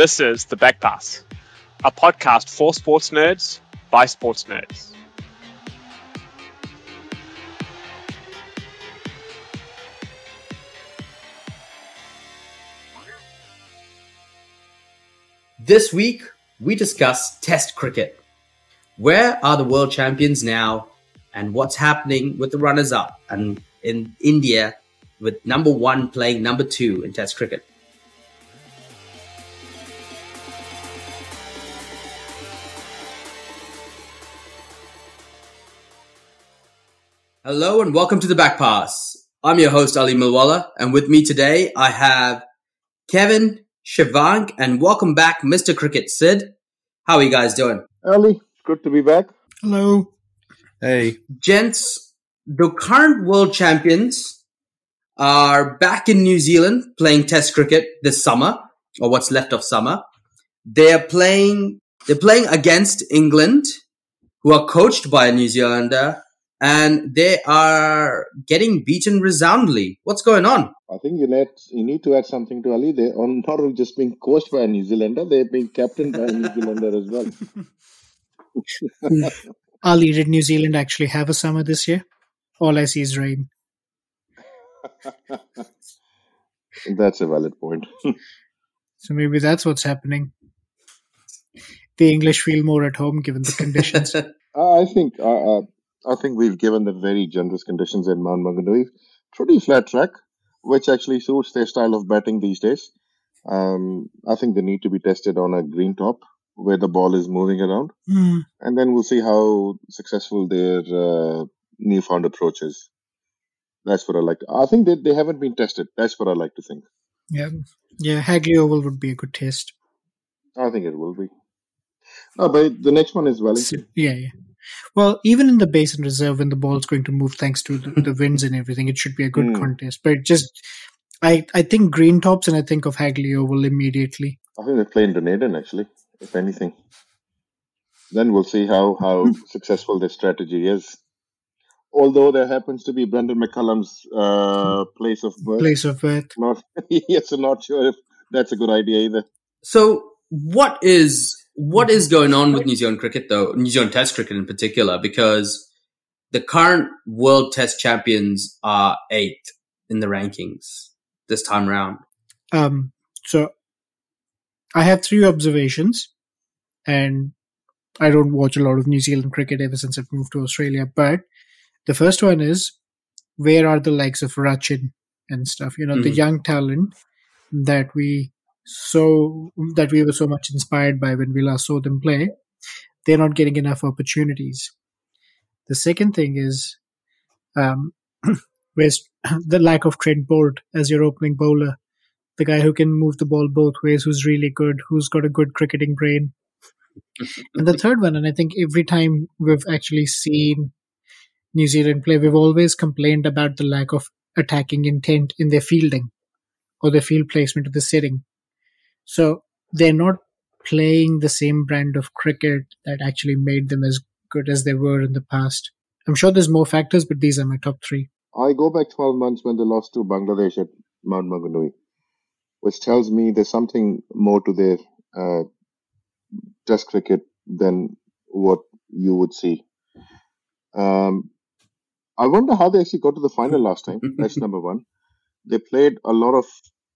This is The Back Pass, a podcast for sports nerds by sports nerds. This week, we discuss Test cricket. Where are the world champions now, and what's happening with the runners up and in India with number one playing number two in Test cricket? Hello and welcome to the Back Pass. I'm your host Ali Milwala, and with me today I have Kevin, Shivank, and welcome back, Mr. Cricket Sid. How are you guys doing? Ali, good to be back. Hello. Hey. Gents, the current world champions are back in New Zealand playing Test cricket this summer, or what's left of summer. They're playing. They're playing against England, who are coached by a New Zealander, and they are getting beaten resoundingly. What's going on? I think you need you need to add something to Ali. They are not only just being coached by a New Zealander, they're being captained by a New Zealander as well. Ali, did New Zealand actually have a summer this year? All I see is rain. that's a valid point. so maybe that's what's happening. The English feel more at home given the conditions. I think uh, uh, I think we've given them very generous conditions in Mount Maunganui. Pretty flat track, which actually suits their style of batting these days. Um, I think they need to be tested on a green top where the ball is moving around, Mm. and then we'll see how successful their uh, newfound approach is. That's what I like. To, I think they they haven't been tested. That's what I like to think. Yeah, yeah. Hagley Oval would be a good test. I think it will be. No, but the next one is Wellington. Yeah, yeah. Well, even in the Basin Reserve, when the ball's going to move thanks to the, the winds and everything, it should be a good Mm. contest. But just, I I think green tops and I think of Hagley Oval immediately. I think they play in Dunedin actually, if anything. Then we'll see how how successful their strategy is. Although there happens to be Brendon McCullum's uh, place of birth, Place of birth. not yes, I'm not sure if that's a good idea either. So, what is what is going on with New Zealand cricket, though? New Zealand Test cricket in particular, because the current World Test champions are eighth in the rankings this time round. Um, so I have three observations, and I don't watch a lot of New Zealand cricket ever since I've moved to Australia. But the first one is where are the likes of Rachin and stuff? You know, the Mhm. young talent that we so that we were so much inspired by when we last saw them play. They're not getting enough opportunities. The second thing is um, the lack of Trent Boult as your opening bowler the guy who can move the ball both ways, who's really good, who's got a good cricketing brain. and the third one, and I think every time we've actually seen New Zealand play, we've always complained about the lack of attacking intent in their fielding or their field placement of the sitting. So they're not playing the same brand of cricket that actually made them as good as they were in the past. I'm sure there's more factors, but these are my top three. I go back 12 months when they lost to Bangladesh at Mount Maunganui, which tells me there's something more to their uh, Test cricket than what you would see. Um, I wonder how they actually got to the final last time. That's number one. They played a lot of,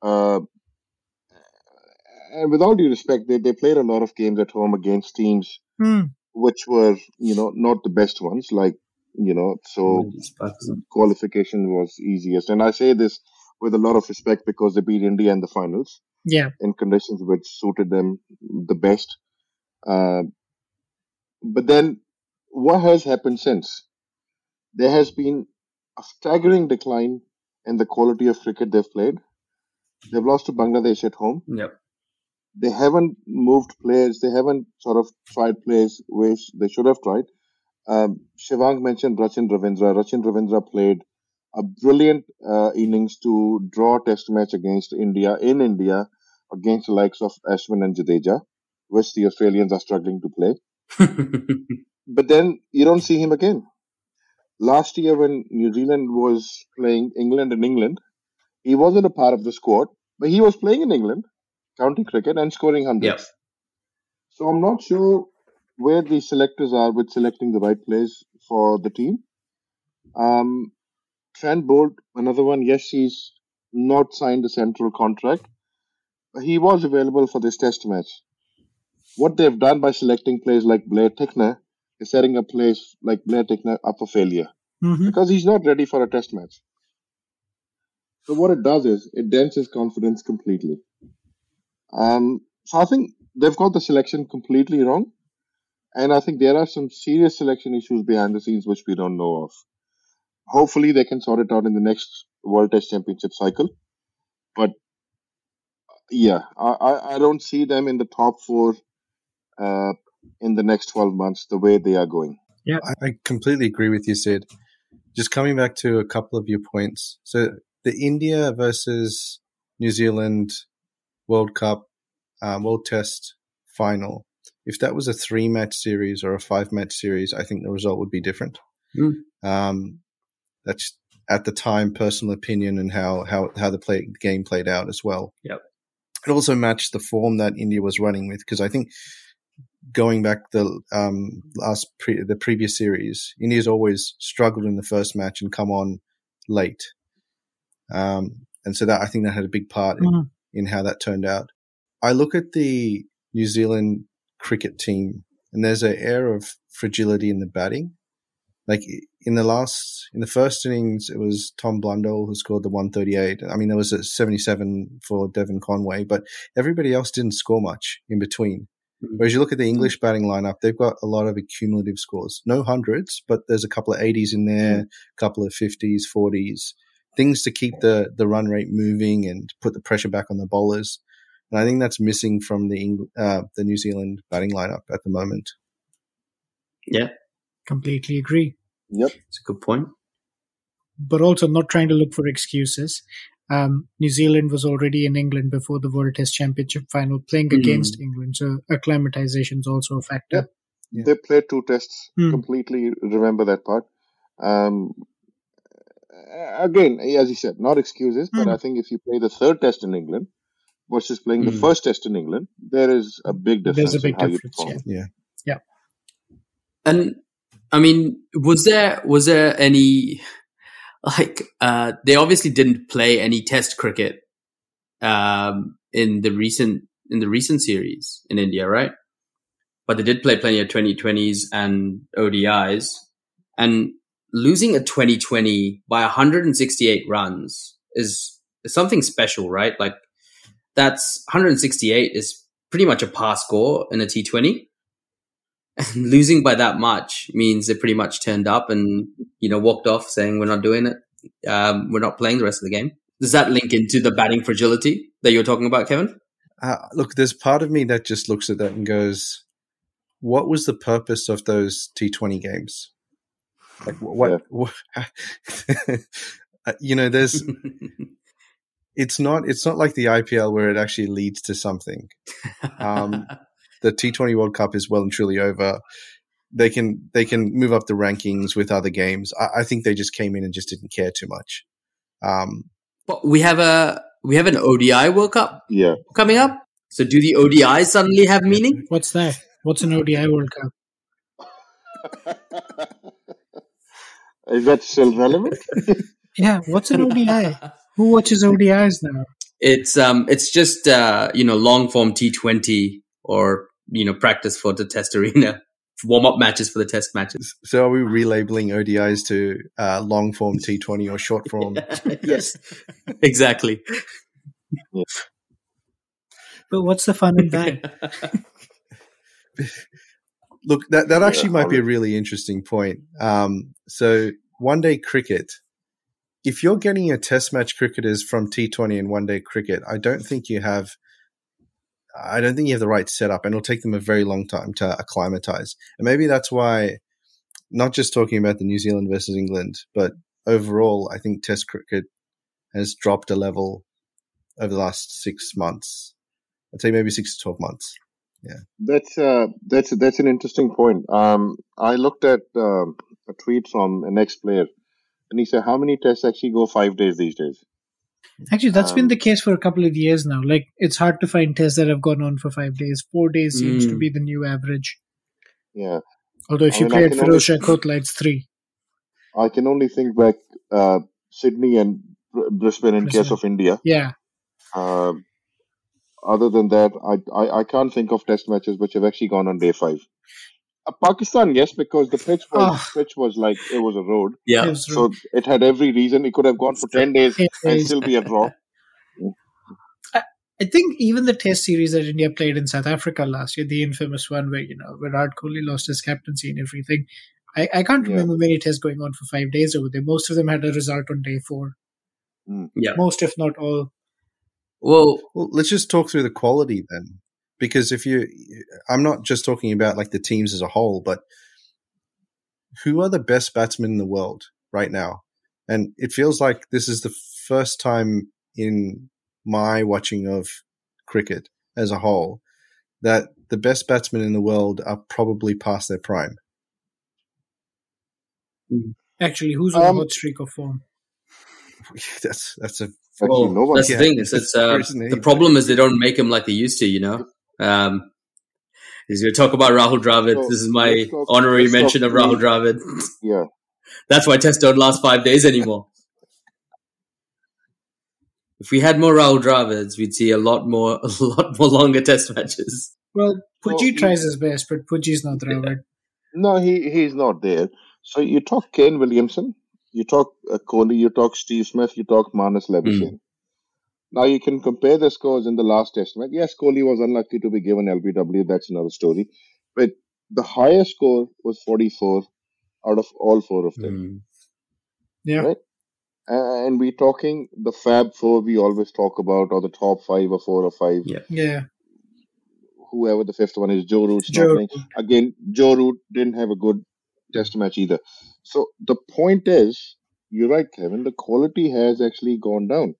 uh, and without due respect, they, they played a lot of games at home against teams Hmm. which were, you know, not the best ones. Like, you know, so qualification was easiest. And I say this with a lot of respect because they beat India in the finals Yeah. in conditions which suited them the best. Uh, but then what has happened since? There has been a staggering decline in the quality of cricket they've played. They've lost to Bangladesh at home. Yep. They haven't moved players. They haven't sort of tried players which they should have tried. Um, Shivank mentioned Rachin Ravindra. Rachin Ravindra played a brilliant uh, innings to draw a test match against India in India against the likes of Ashwin and Jadeja, which the Australians are struggling to play. But then you don't see him again. Last year, when New Zealand was playing England in England, he wasn't a part of the squad, but he was playing in England. County cricket and scoring hundreds. Yep. So I'm not sure where the selectors are with selecting the right players for the team. Um, Trent Boult, another one. Yes, he's not signed a central contract. He was available for this test match. What they've done by selecting players like Blair Tickner is setting a place like Blair Tickner up for failure hmm because he's not ready for a test match. So what it does is it dents his confidence completely. Um, so I think they've got the selection completely wrong, and I think there are some serious selection issues behind the scenes which we don't know of. Hopefully, they can sort it out in the next World Test Championship cycle. But yeah, I, I, I don't see them in the top four uh, in the next 12 months the way they are going. Yeah, I completely agree with you, Sid. Just coming back to a couple of your points. So the India versus New Zealand World Cup, um, World Test final. If that was a three match series or a five match series, I think the result would be different. Mm. Um, that's at the time personal opinion and how how how the play game played out as well. Yep. It also matched the form that India was running with because I think going back the um, last pre- the previous series, India's always struggled in the first match and come on late, um, and so that I think that had a big part in. In how that turned out. I look at the New Zealand cricket team, and there's an air of fragility in the batting. Like in the last, in the first innings, it was Tom Blundell who scored the 138. I mean, there was a 77 for Devon Conway, but everybody else didn't score much in between. Mhm. Whereas you look at the English batting lineup, they've got a lot of accumulative scores. No hundreds, but there's a couple of 80s in there, a couple of 50s, 40s, things to keep the, the run rate moving and put the pressure back on the bowlers. And I think that's missing from the Eng- uh, the New Zealand batting lineup at the moment. Yeah, Completely agree. Yep. it's a good point. But also not trying to look for excuses. Um, New Zealand was already in England before the World Test Championship final, playing Hmm. against England. So acclimatization is also a factor. Yeah. They played two tests. Hmm. Completely remember that part. Um, again, as you said, not excuses, but Hmm. I think if you play the third test in England versus playing the Hmm. first test in England, there is a big difference There's a big in how difference, you perform. And I mean, was there was there any like uh they obviously didn't play any test cricket um in the recent in the recent series in India, right? But they did play plenty of 2020s and ODIs and losing a 2020 by 168 runs is, something special, right? Like that's 168 is pretty much a pass score in a T20 and losing by that much means they pretty much turned up and you know walked off saying we're not doing it um, we're not playing the rest of the game does that link into the batting fragility that you're talking about kevin Uh, look, there's part of me that just looks at that and goes, "What was the purpose of those T20 games? Like, wh- what? what uh, you know, there's. It's not. It's not like the IPL where it actually leads to something. Um, the T20 World Cup is well and truly over. They can they can move up the rankings with other games. I, I think they just came in and just didn't care too much. Um, but we have a we have an odi world cup Yeah. coming up so do the odis suddenly have meaning What's that? What's an ODI World Cup? Is that still relevant? Yeah, what's an ODI? Who watches ODIs now? it's um it's just uh you know long form t20 or you know practice for the test arena warm up matches for the test matches so are we relabeling ODIs to uh, long form T20 or short form? yes exactly But what's the fun in that? Look, that, that actually Yeah, might be a really interesting point. Um, so one day cricket, if you're getting your test match cricketers from T20 and one day cricket, I don't think you have, I don't think you have the right setup and it'll take them a very long time to acclimatize. And maybe that's why, not just talking about the New Zealand versus England, but overall, I think test cricket has dropped a level over the last six months. I'd say maybe six to 12 months. That's uh, that's that's an interesting point. Um, I looked at um, a tweet from an ex-player, and he said, "How many tests actually go five days these days?" Actually, that's been Um, the case for a couple of years now. Like, it's hard to find tests that have gone on for five days. Four days seems to Mm. be the new average. Yeah, Although, if I you mean, I play at can only- Feroz Shah Kotla, it's three. I can only think back uh, Sydney and Br- Brisbane in case of India. Yeah. Other than that, I, I I can't think of test matches which have actually gone on day five. Uh, Pakistan, yes, because the pitch was Oh. pitch was like it was a road, Yeah. It was so it had every reason. It could have gone for ten days and still be a draw. I think even the test series that India played in South Africa last year, the infamous one where, you know, Virat Kohli lost his captaincy and everything. I, I can't Yeah. remember many tests going on for five days over there. Most of them had a result on day four. Yeah. Most, if not all. Well, Well, let's just talk through the quality then, because if you, I'm not just talking about like the teams as a whole, but who are the best batsmen in the world right now? And it feels like this is the first time in my watching of cricket as a whole that the best batsmen in the world are probably past their prime. Actually, who's on Um, a hot streak of form? that's that's a Actually, well no one. that's Yeah. the thing. It's, it's uh, the problem is they don't make him like they used to. You know. Um, is we talk about Rahul Dravid. So, this is my let's talk- honorary let's talk mention of Rahul Dravid. Yeah, That's why tests don't last five days anymore. If we had more Rahul Dravids, we'd see a lot more, a lot more longer test matches. Well, Well, Pudji he- tries his best, but Pudji's not Dravid. no, he he's not there. So you talk Kane Williamson, you talk uh, Kohli, you talk Steve Smith, you talk Marnus Labuschagne. Now you can compare the scores in the last test match. Yes, Kohli was unlucky to be given LBW. That's another story. But the highest score was 44 out of all four of them. Mm. Yeah. Right. And we're talking the Fab Four we always talk about, or the top five or four or five. Yeah. Yeah. Whoever the fifth one is, Joe Root's Joe. Again, Joe Root didn't have a good test match either. So the point is, you're right, Kevin. The quality has actually gone down.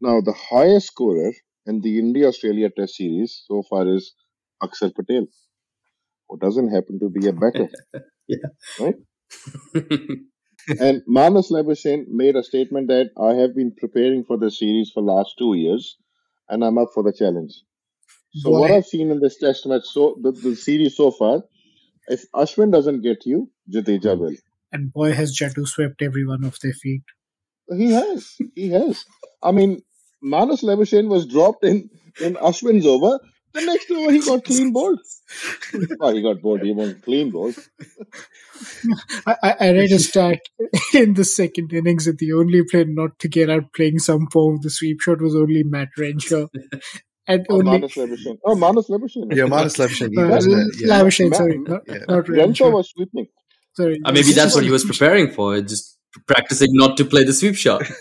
Now, the highest scorer in the India Australia Test series so far is Akshar Patel, who doesn't happen to be a batter. Yeah. Right? and Marnus Labuschagne made a statement that I have been preparing for the series for last two years, and I'm up for the challenge. So Boy. what I've seen in this test match, so the, the series so far, if Ashwin doesn't get you, Jadeja hmm. will. And boy, has Jaddu swept everyone off their feet. He has, he has. I mean, Marnus Labuschagne was dropped in in Ashwin's over. The next over, he got clean bowled. oh, he got bowled. He wasn't clean bowled. I, I I read a stat in the second innings that the only player not to get out playing some form of the sweep shot was only Matt Renshaw. And Oh, only Marnus Labuschagne. Oh, Marnus Labuschagne. yeah, Marnus Labuschagne, he uh, wasn't it? Yeah. Labuschagne, sorry, not, yeah. not Renshaw Renshaw. was sweeping. Sorry, Uh, maybe that's what he was preparing for, just practicing not to play the sweep shot.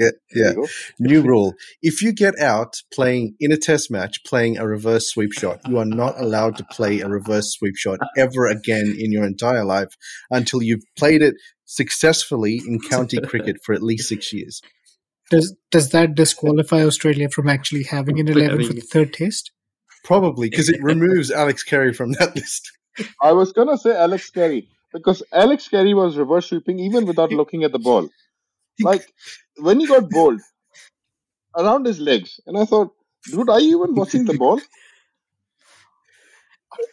Yeah, yeah. New rule: if you get out playing in a test match, playing a reverse sweep shot, you are not allowed to play a reverse sweep shot ever again in your entire life until you've played it successfully in county cricket for at least six years. Does does that disqualify Australia from actually having an eleven for the third test? Probably because it removes Alex Carey from that list. I was gonna say Alex Carey because Alex Carey was reverse sweeping even without looking at the ball. Like when he got bowled around his legs, and I thought, dude, are you even watching the ball?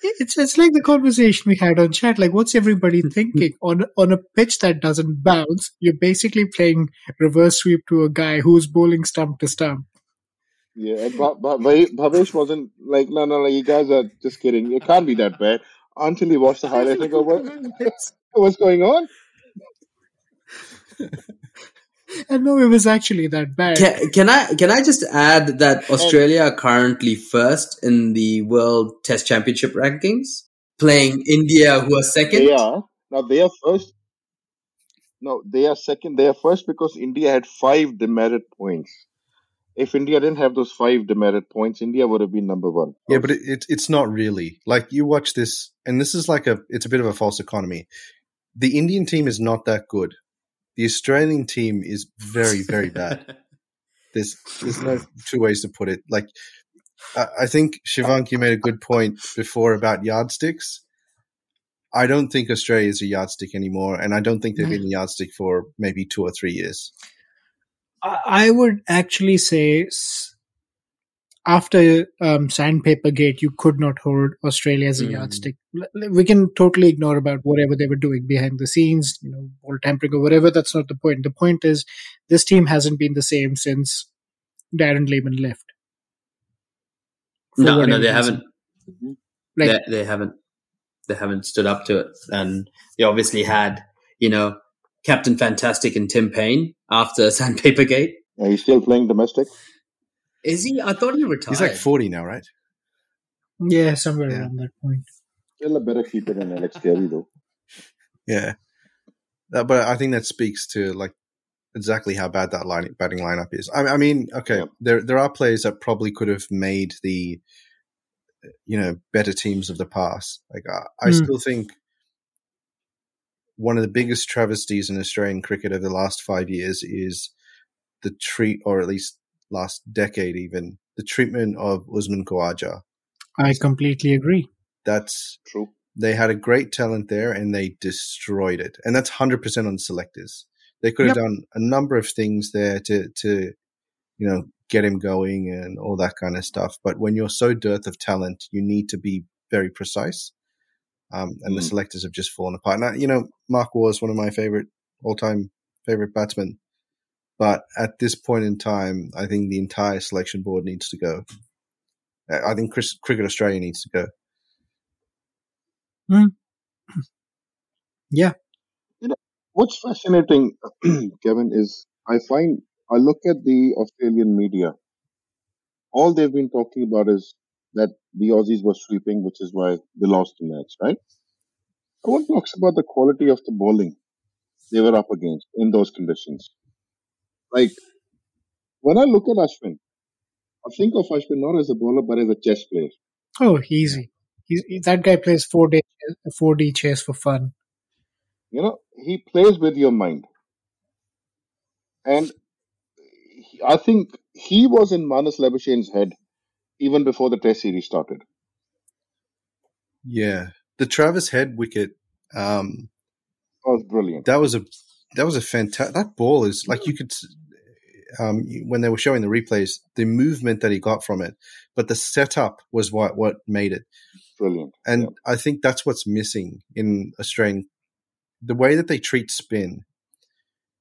It's it's like the conversation we had on chat. Like, what's everybody hmm. thinking on on a pitch that doesn't bounce? You're basically playing reverse sweep to a guy who's bowling stump to stump. Yeah, and Bha- Bha- Bha- Bhavesh wasn't like, no, no, no, you guys are just kidding. It can't be that bad. Until he watched the highlights and go, what, what's going on? And no, it was actually that bad. Can, can I can I just add that oh. Australia are currently first in the World Test Championship rankings, playing India, who are second. They are now. They are first. No, they are second. They are first because India had five demerit points. If India didn't have those five demerit points, India would have been number one. Yeah, but it, it, it's not really like you watch this, and this is like a it's a bit of a false economy. The Indian team is not that good. The Australian team is very very bad. There's there's no two ways to put it. Like I, I think Shivank, you made a good point before about yardsticks. I don't think Australia is a yardstick anymore, and I don't think they've been a mm. yardstick for maybe two or three years. I I would actually say s- after um, Sandpaper Gate, you could not hold Australia as a Mm. yardstick. L- l- We can totally ignore about whatever they were doing behind the scenes, you know, ball tampering or whatever. That's not the point. The point is this team hasn't been the same since Darren Lehmann left. No, no, they reason. haven't. Like, they, they haven't. They haven't stood up to it, and they obviously had, you know, Captain Fantastic and Tim Paine after Sandpaper Gate. are he's still playing domestic. Is he? I thought he retired. He's like 40 now, right? yeah, somewhere Yeah. around that point. Still a better keeper than Alex Carey, though. Yeah. That, but I think that speaks to like exactly how bad that line, batting lineup is. I, I mean, okay, Yeah. there there are players that probably could have made the you know better teams of the past. Like I, I Mm. still think one of the biggest travesties in Australian cricket over the last five years is the treat, or at least last decade, even the treatment of Usman Khawaja. I completely agree. That's True. they had a great talent there and they destroyed it. And that's 100% on selectors. They could have done a number of things there to, to, you know, get him going and all that kind of stuff. But when you're so dearth of talent, you need to be very precise. Um, and the Mm. selectors have just fallen apart. Now, you know, Mark Waugh is one of my favorite, all time favorite batsmen. But at this point in time, I think the entire selection board needs to go. I I think Chris, Cricket Australia needs to go. Hmm. Yeah. What's fascinating, Kevin, is I find I look at the Australian media. All they've been talking about is that the Aussies were sweeping, which is why they lost the match, right? No one talks about the quality of the bowling they were up against in those conditions. Like when I look at Ashwin, I think of Ashwin not as a bowler but as a chess player. Oh, easy. He's, that guy plays four day, four D chess for fun. You know, he plays with your mind. And he- I think he was in Marnus Labuschagne's head even before the test series started. Yeah, the Travis Head wicket. Um, That was brilliant. that was a that was a fantastic. That ball is like you could. Um, when they were showing the replays, the movement that he got from it, but the setup was what what made it. Brilliant. And Yeah. I think that's what's missing in Australian. The way that they treat spin,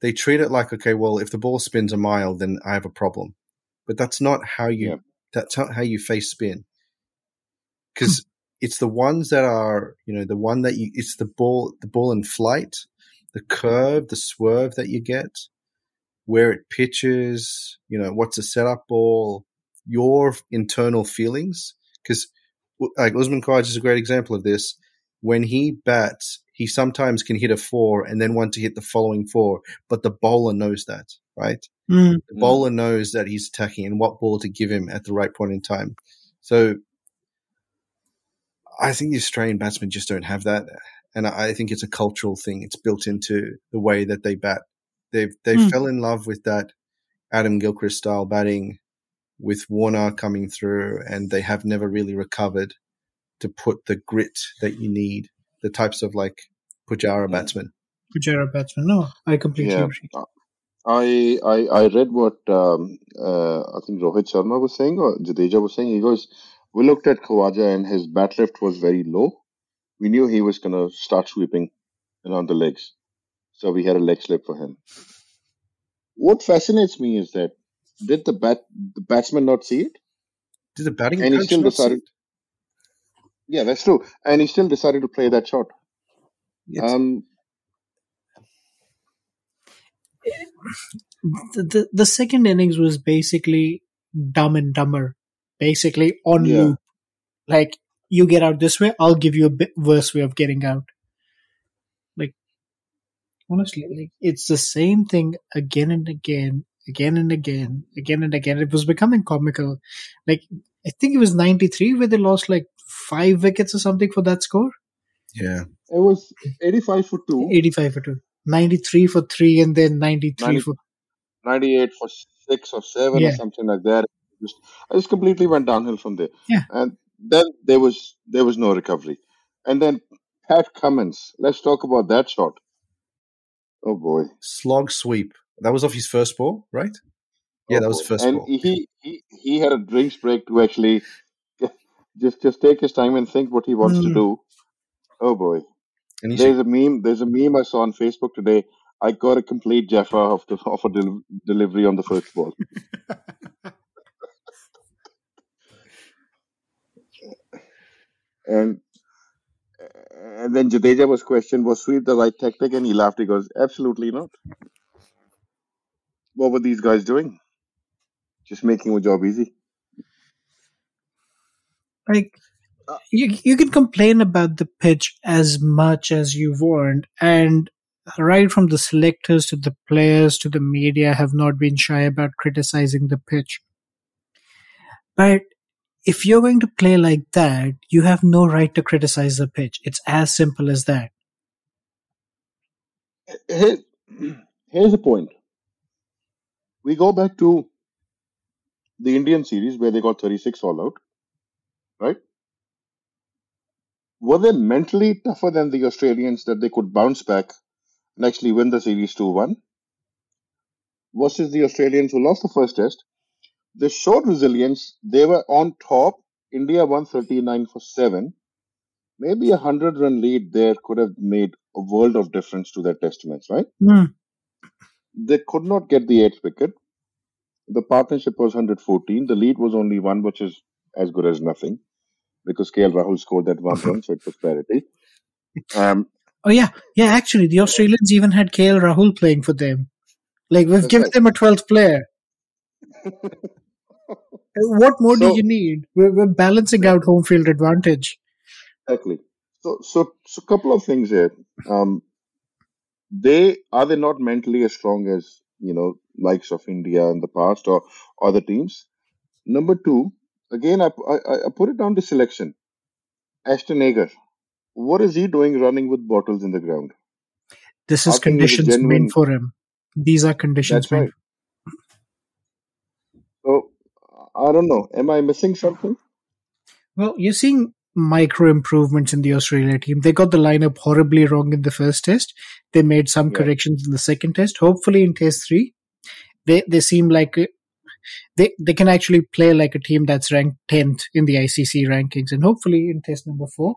they treat it like, okay, well, if the ball spins a mile, then I have a problem. But that's not how you. Yeah. That's not how you face spin. Because it's the ones that are, you know, the one that you. It's the ball, the ball in flight, the curve, the swerve that you get, where it pitches. You know, what's a setup ball, your internal feelings. Because like Usman Khawaja is a great example of this. When he bats, he sometimes can hit a four and then want to hit the following four, but the bowler knows that, right? Mm. The Mm. bowler knows that he's attacking and what ball to give him at the right point in time. So I think the Australian batsmen just don't have that. And I I think it's a cultural thing. It's built into the way that they bat. They've they Hmm. fell in love with that Adam Gilchrist style batting with Warner coming through and they have never really recovered to put the grit that you need, the types of like Pujara Hmm. batsmen. Pujara batsman. No, I completely Yeah. agree. I, I I read what um, uh, I think Rohit Sharma was saying or Jadeja was saying. He goes, we looked at Khawaja and his bat lift was very low. We knew he was going to start sweeping around the legs, so we had a leg slip for him. What fascinates me is that did the bat the batsman not see it? Did the batting And he still not see decided- it? Yeah, that's true. And he still decided to play that shot. It's- Um, The, the the second innings was basically dumb and dumber, basically on Yeah. loop. Like you get out this way, I'll give you a bit worse way of getting out. Like honestly, like it's the same thing again and again, again and again, again and again. It was becoming comical. Like I think it was ninety three where they lost like five wickets or something for that score. yeah. it was 85 for 2, 85 for two. 93 for three and then 93 90 for 98 for 6 or 7 or something like that. Just, I just completely went downhill from there. Yeah. And then there was there was no recovery. And then Pat Cummins. Let's talk about that shot. Oh boy. Slog sweep. That was off his first ball, right? Yeah, Oh that was boy. first And ball. he, he he had a drinks break to actually just just take his time and think what he wants to Hmm. do. Oh boy. There's a meme. There's a meme I saw on Facebook today. I got a complete Jaffa of the of a del- delivery on the first ball. And and then Jadeja was questioned, was sweep the right tactic? And he laughed. He goes, absolutely not. What were these guys doing? Just making my job easy. like Uh, you you can complain about the pitch as much as you want and right from the selectors to the players to the media have not been shy about criticizing the pitch but if you're going to play like that you have no right to criticize the pitch it's as simple as that Here, here's the point. We go back to the Indian series where they got 36 all out, right? Were they mentally tougher than the Australians that they could bounce back and actually win the series 2 1? Versus the Australians who lost the first test, they showed resilience. They were on top. India won 39 for 7. Maybe a 100 run lead there could have made a world of difference to their test match, right? Hmm. They could not get the eighth wicket. The partnership was 114. The lead was only one, which is as good as nothing because KL Rahul scored that one run, so it was parity. Um, oh yeah yeah actually the australians even had kl rahul playing for them like we've given right. them a 12th player what more do you need we're, we're balancing out home field advantage exactly. So, so, so, couple of things here. Um, they are they not mentally as strong as you know likes of India in the past or other teams. Number two, again, I, I, I put it down to selection. Ashton Agar, what is he doing running with bottles in the ground? This is a conditions genuine- meant for him. These are conditions That's meant. right. So I don't know. Am I missing something? Well, you're seeing micro improvements in the Australia team. They got the lineup horribly wrong in the first test. They made some Yeah. corrections in the second test. Hopefully, in test three, they they seem like uh, they they can actually play like a team that's ranked tenth in the ICC rankings, and hopefully in test number four,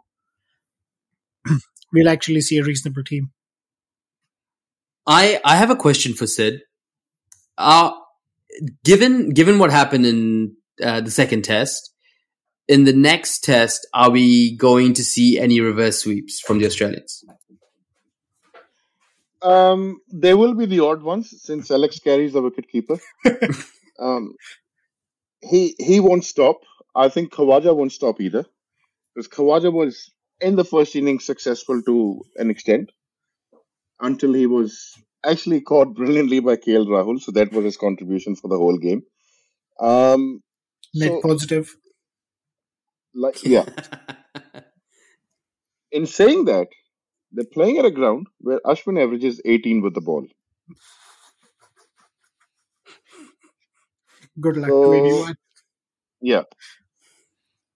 we'll actually see a reasonable team. I I have a question for Sid. Uh given given what happened in uh, the second test, in the next test, are we going to see any reverse sweeps from the Australians? Um, there will be the odd ones since Alex Carey's the wicket keeper. um, he he won't stop. I think Khawaja won't stop either because Khawaja was in the first innings successful to an extent until he was actually caught brilliantly by KL Rahul. So that was his contribution for the whole game. Um, Net so, positive. like yeah. In saying that, they're playing at a ground where Ashwin averages 18 with the ball. Good luck So- to anyone. Yeah.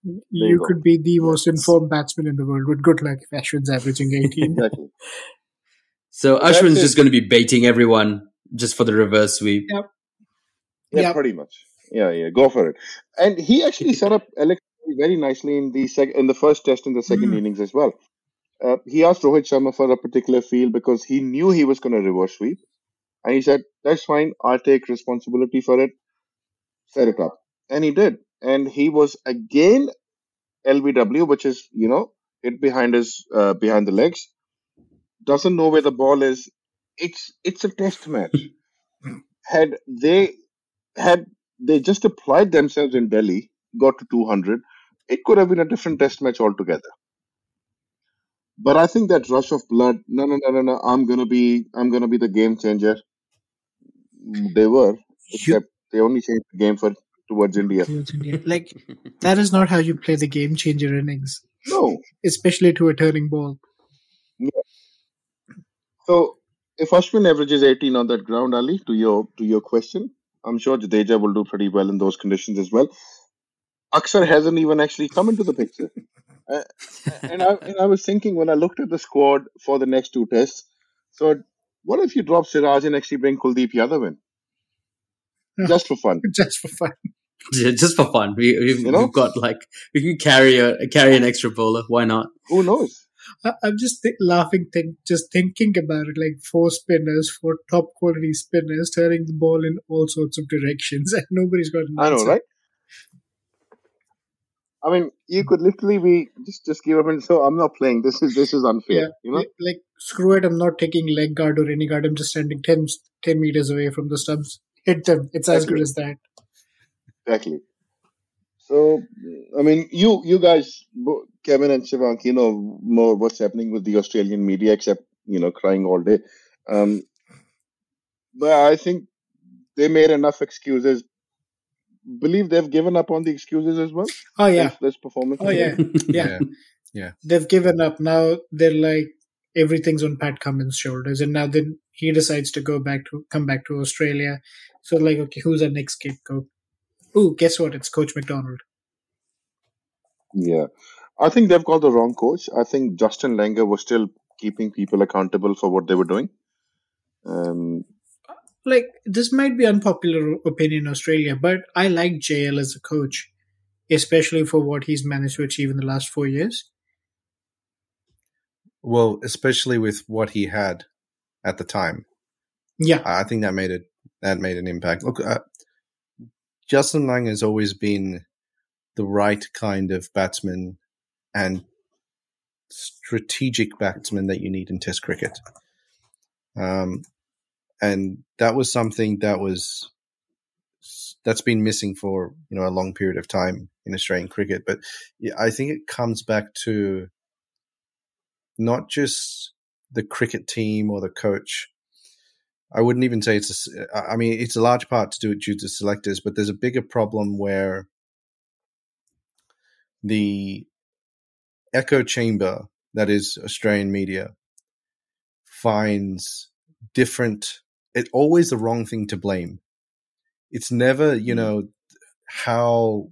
You, you could be the most informed batsman in the world, with good luck if Ashwin's averaging 18. Exactly. So That's Ashwin's it. just going to be baiting everyone just for the reverse sweep. Yeah, Yeah. pretty much. Yeah, yeah, go for it. And he actually set up Alex very nicely in the sec- in the first test in the second Mm. innings as well. Uh, he asked Rohit Sharma for a particular field because he knew he was going to reverse sweep, and he said, "That's fine. I'll take responsibility for it. Set it up." And he did, and he was again LBW, which is you know it behind his uh, behind the legs. Doesn't know where the ball is. It's it's a test match. had they had they just applied themselves in Delhi, got to 200, it could have been a different test match altogether. But I think that rush of blood, no, no, no, no, no, I'm gonna be, I'm gonna be the game changer. They were, except they only changed the game for towards India. Towards India. Like, that is not how you play the game changer innings, No, especially to a turning ball. So if Ashwin averages 18 on that ground, Ali, to your to your question, I'm sure Jadeja will do pretty well in those conditions as well. Aksar hasn't even actually come into the picture. Uh, and, I, and I was thinking when I looked at the squad for the next two tests, so what if you drop Siraj and actually bring Kuldeep Yadav in? just for fun. just for fun. Yeah, just for fun. We, we've, You know? we've got like we can carry a carry an extra bowler. Why not? Who knows? I, I'm just th- laughing, think, just thinking about it. Like four spinners, four top quality spinners, turning the ball in all sorts of directions, and nobody's got an I know, right? I mean, you could literally be just just give up and so I'm not playing. This is this is unfair. Yeah, You know, like, like, screw it. I'm not taking leg guard or any guard. I'm just standing 10, 10 meters away from the stumps. Hit them. It's as good as that. exactly. So, I mean, you you guys, Kevin and Shivank, you know more what's happening with the Australian media, except you know crying all day. Um, but I think they made enough excuses. Believe they've given up on the excuses as well. Oh yeah. This, this performance. Oh yeah. Yeah. Yeah. They've given up. Now they're like everything's on Pat Cummins' shoulders, and now then he decides to go back to come back to Australia. So like, okay, who's our next scapegoat? Ooh, guess what? It's Coach McDonald. Yeah, I think they've got the wrong coach. I think Justin Langer was still keeping people accountable for what they were doing. Um, Like this might be unpopular opinion in Australia, but I like JL as a coach, especially for what he's managed to achieve in the last four years. Well, especially with what he had at the time, Yeah, I I think that made it that made an impact. Look, uh, Justin Lang has always been the right kind of batsman and strategic batsman that you need in Test cricket. Um, and that was something that was that's been missing for you know a long period of time in Australian cricket. But I think it comes back to not just the cricket team or the coach. I wouldn't even say it's. A, I mean, it's a large part to do it due to selectors, but there's a bigger problem where the echo chamber that is Australian media finds different. It's always the wrong thing to blame. It's never, you mm. know, how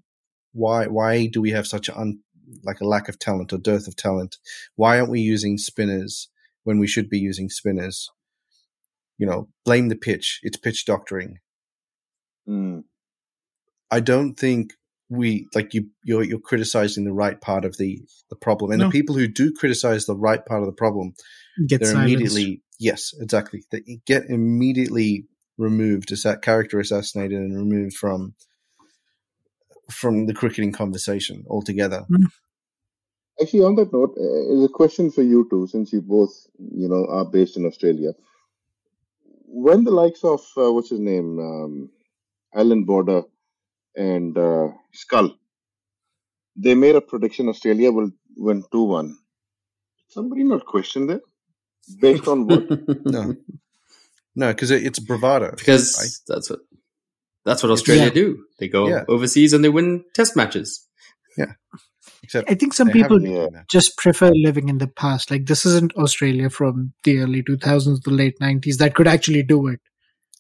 why why do we have such un, like a lack of talent or dearth of talent? Why aren't we using spinners when we should be using spinners? You know, blame the pitch. It's pitch doctoring. mm, I don't think we like you. You're you're criticizing the right part of the the problem, and No. the people who do criticize the right part of the problem, get they're silenced. immediately yes, exactly. They get immediately removed, as that character assassinated and removed from from the cricketing conversation altogether. Actually, on that note, uh, is a question for you two, since you both, you know, are based in Australia. When the likes of uh, what's his name, um, Allan Border and uh, Skull, they made a prediction Australia will win two one. Somebody not question that based on what? No, no, because it, it's bravado. because Right. that's what that's what Australia Yeah. do. They go Yeah. overseas and they win test matches. Except I think some people haven't been doing that. Uh, just prefer living in the past. Like this isn't Australia from the early 2000s, the late 90s that could actually do it.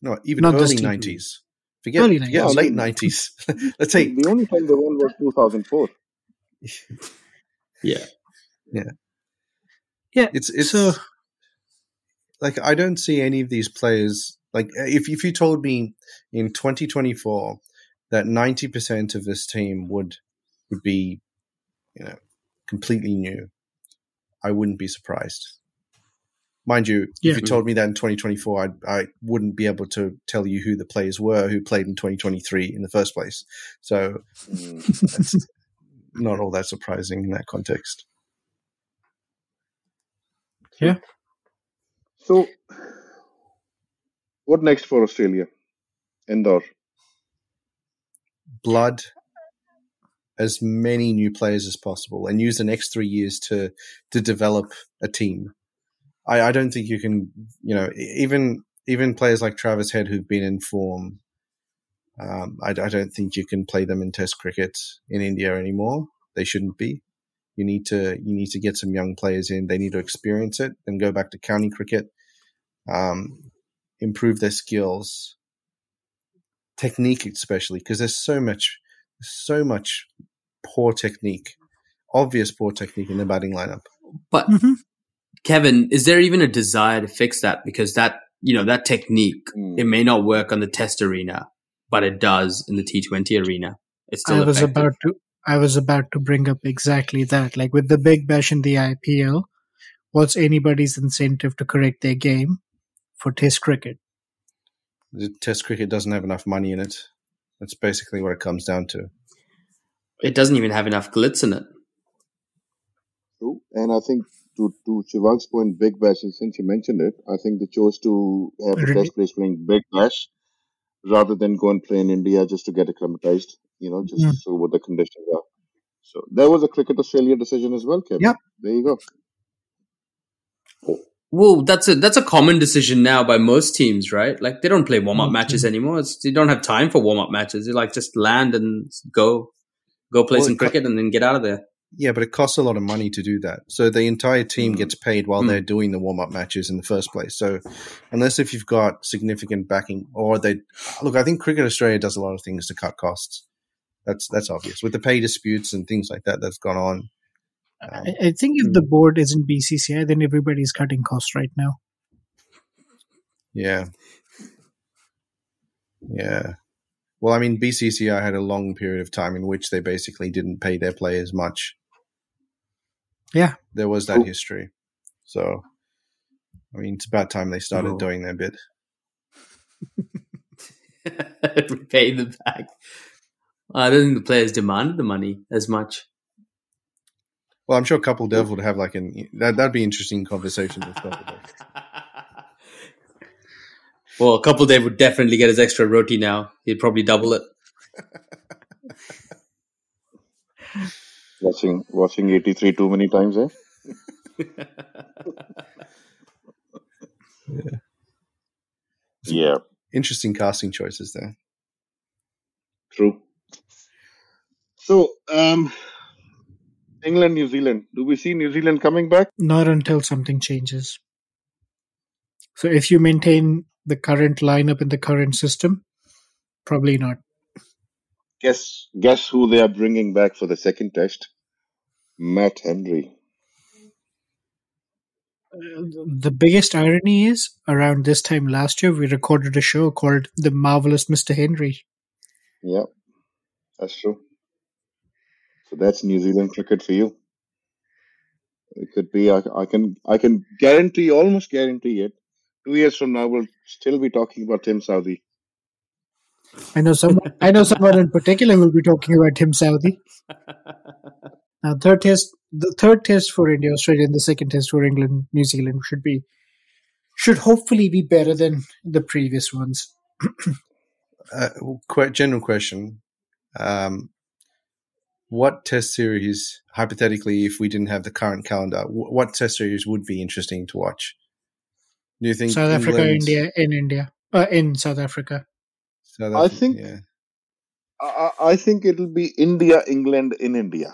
No, even Not early nineties. Forget Early yeah, 90s. late nineties. Let's say the only time they won was 2004. Yeah. Yeah. Yeah. It's it's So- like I don't see any of these players like uh, if if you told me in 2024 that 90% of this team would would be you know completely new I wouldn't be surprised mind you Yeah. if you told me that in 2024 I I wouldn't be able to tell you who the players were who played in 2023 in the first place so Mm. that's not all that surprising in that context Yeah. So, what next for Australia? Indore. blood as many new players as possible and use the next three years to to develop a team. I, I don't think you can, you know, even even players like Travis Head who've been in form. Um, I, I don't think you can play them in Test cricket in India anymore. They shouldn't be. You need to you need to get some young players in. They need to experience it and go back to county cricket, um, improve their skills, technique especially because there's so much so much poor technique obvious poor technique in the batting lineup But Mhm. Kevin, is there even a desire to fix that? Because that you know that technique Mm. it may not work on the test arena, but it does in the T20 arena. It's still I was effective. about to I was about to bring up exactly that. Like with the Big Bash in the IPL, what's anybody's incentive to correct their game for Test cricket? The Test cricket doesn't have enough money in it. That's basically what it comes down to. It doesn't even have enough glitz in it. True. And I think to to Shivank's point, Big Bash, since you mentioned it, I think they chose to have the Really? test players playing Big Bash rather than go and play in India just to get acclimatized, you know, just Mm. so what the conditions are. So there was a Cricket Australia decision as well, Kevin. Yep. There you go. Well, that's a that's a common decision now by most teams, right? Like they don't play warm up Mm, matches anymore. It's, they don't have time for warm up matches. They like just land and go, go play Well, some it co- cricket and then get out of there. Yeah, but it costs a lot of money to do that. So the entire team Mm. gets paid while Mm. they're doing the warm up matches in the first place. So unless if you've got significant backing, or they look, I think Cricket Australia does a lot of things to cut costs. That's that's obvious with the pay disputes and things like that that's gone on. Um, I, I think if the board isn't BCCI, then everybody's cutting costs right now. Yeah. Yeah. Well, I mean, BCCI had a long period of time in which they basically didn't pay their players much. Yeah. There was that Cool. history. So, I mean, it's about time they started doing their bit. Pay them back. I don't think the players demanded the money as much. Well, I'm sure Kapil Dev would have like an that that'd be interesting conversation with Kapil Dev. well, a Kapil Dev would definitely get his extra roti now. He'd probably double it. Watching watching 83 too many times, eh? Yeah, Interesting casting choices there. true. So, um, England, New Zealand. Do we see New Zealand coming back? Not until something changes. So if you maintain the current lineup in the current system, probably not. Guess guess who they are bringing back for the second test? Matt Henry. Uh, The biggest irony is around this time last year, we recorded a show called The Marvelous Mr. Henry. Yeah, that's true. So that's New Zealand cricket for you. It could be. I, I can. I can guarantee, almost guarantee it. Two years from now, we'll still be talking about Tim Southee. I know someone. I know someone in particular will be talking about Tim Southee. Now, third test, the third test for India, Australia, and the second test for England, New Zealand should be, should hopefully be better than the previous ones. Uh, quite general question. Um, what test series, hypothetically, if we didn't have the current calendar, what test series would be interesting to watch? Do you think South Africa, England- India, in India, uh, in South Africa. South I think- yeah. I, I I think it'll be India, England in India.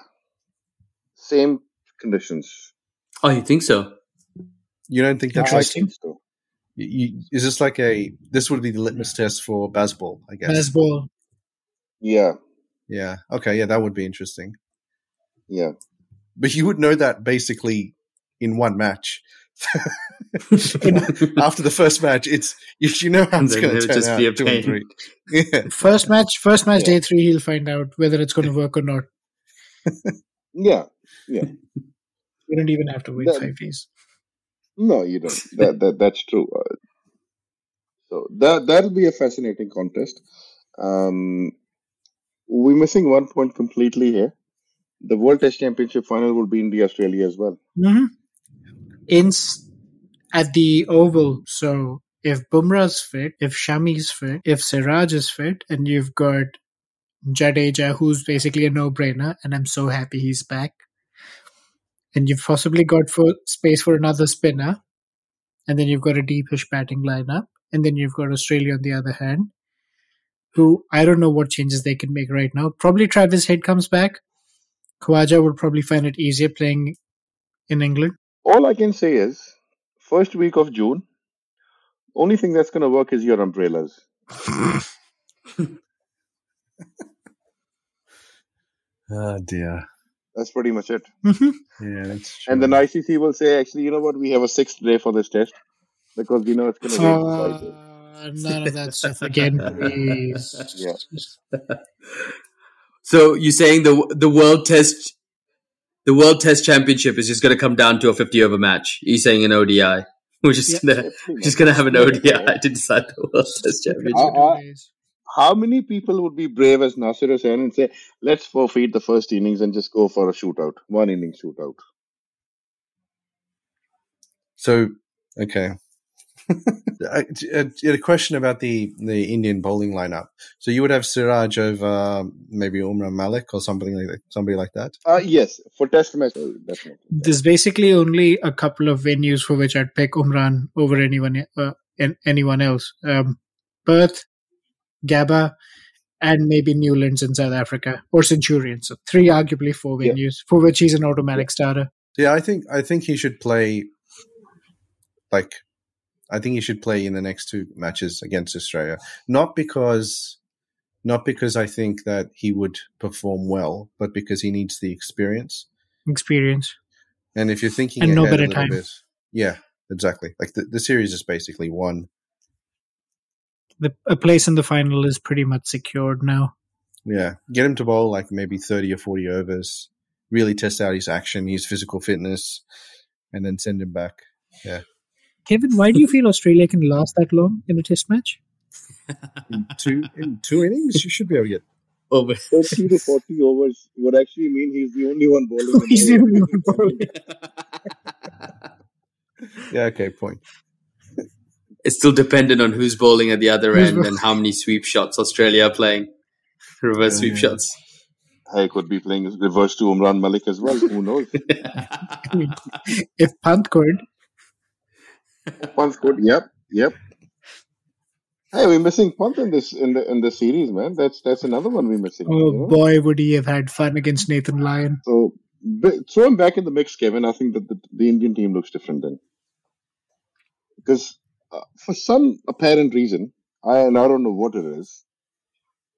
Same conditions. Oh, you think so? You don't think that's I like, Interesting. think so. you, you- is this like a this would be the litmus test for Bazball, I guess. Bazball. Yeah, Yeah. Okay. Yeah, that would be interesting. yeah. But you would know that basically in one match. After the first match, it's you, you know how it's going to turn just out. be a two and pain. three. Yeah. First match, first match, Yeah. day three, he'll find out whether it's going to work or not. Yeah. Yeah. We don't even have to wait That- five days. No, you don't. That, that that's true. Uh, so that that'll be a fascinating contest. Um, we're missing one point completely here. The World Test Championship final will be India Australia as well. Mm-hmm. In at the Oval. So if Bumrah's fit, if Shami's fit, if Siraj is fit, and you've got Jadeja, who's basically a no-brainer, and I'm so happy he's back. And you've possibly got for space for another spinner, and then you've got a deepish batting lineup, and then you've got Australia on the other hand, who I don't know what changes they can make right now. Probably Travis Head comes back. Khawaja would probably find it easier playing in England. All I can say is, first week of June, only thing that's going to work is your umbrellas. Oh dear. That's pretty much it. Mhm. Yeah, that's true. And then ICC will say, actually, you know what? We have a sixth day for this test because we know it's going to rain for five days. Uh, Uh, none of that stuff again, please. Yeah. So you're saying the the world test the world test championship is just going to come down to a 50 over match. You're saying an ODI. We're just Yeah. gonna we're just gonna have an ODI to decide the world test championship. Uh, uh, How many people would be brave as Nasser Hussain and say, let's forfeit the first innings and just go for a shootout, one inning shootout? So, okay. I, a, a question about the, the Indian bowling lineup. So you would have Siraj over um, maybe Umran Malik or something like that, somebody like that. Uh, yes, for test match, uh, definitely. There's basically only a couple of venues for which I'd pick Umran over anyone uh, anyone else. Um, Perth, Gabba, and maybe Newlands in South Africa or Centurion. So three, arguably four Yeah. venues for which he's an automatic starter. Yeah, I think I think he should play. Like, I think he should play in the next two matches against Australia. Not because, not because I think that he would perform well, but because he needs the experience. Experience. And if you're thinking And no better time. bit, yeah, exactly. Like the, the series is basically won. The a place in the final is pretty much secured now. Yeah, get him to bowl like maybe thirty or forty overs. Really test out his action, his physical fitness, and then send him back. Kevin, why do you feel Australia can last that long in a test match? In two in two innings, you should be able to get. Over. 30 to 40 overs would actually mean he's the only one bowling. He's the the only one bowling. Yeah, okay, point. It's still dependent on who's bowling at the other Who's end bowl- and how many sweep shots Australia are playing. Reverse sweep Yeah. shots. I could be playing reverse to Umran Malik as well. Who knows? If Pant could, Pant could. Yep, yep. Hey, we're missing Pant in this in the in the series, man. That's that's another one we're missing. oh you know? boy, would he have had fun against Nathan Lyon. So throw him back in the mix, Kevin. I think that the, the Indian team looks different then, because uh, for some apparent reason, I and I don't know what it is,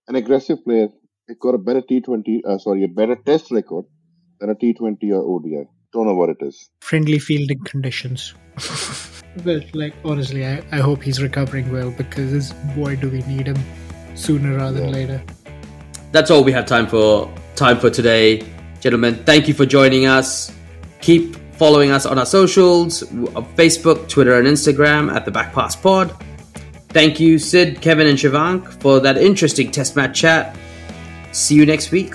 an aggressive player it got a better T Twenty, uh, sorry, a better Test record than a T Twenty or ODI. Don't know what it is. Friendly fielding conditions. but like honestly, I, I hope he's recovering well because boy do we need him sooner rather than later. That's all we have time for time for today, gentlemen. Thank you for joining us. Keep following us on our socials, uh, Facebook, Twitter, and Instagram at the Back Pass Pod. Thank you, Sid, Kevin, and Shivank, for that interesting test match chat. See you next week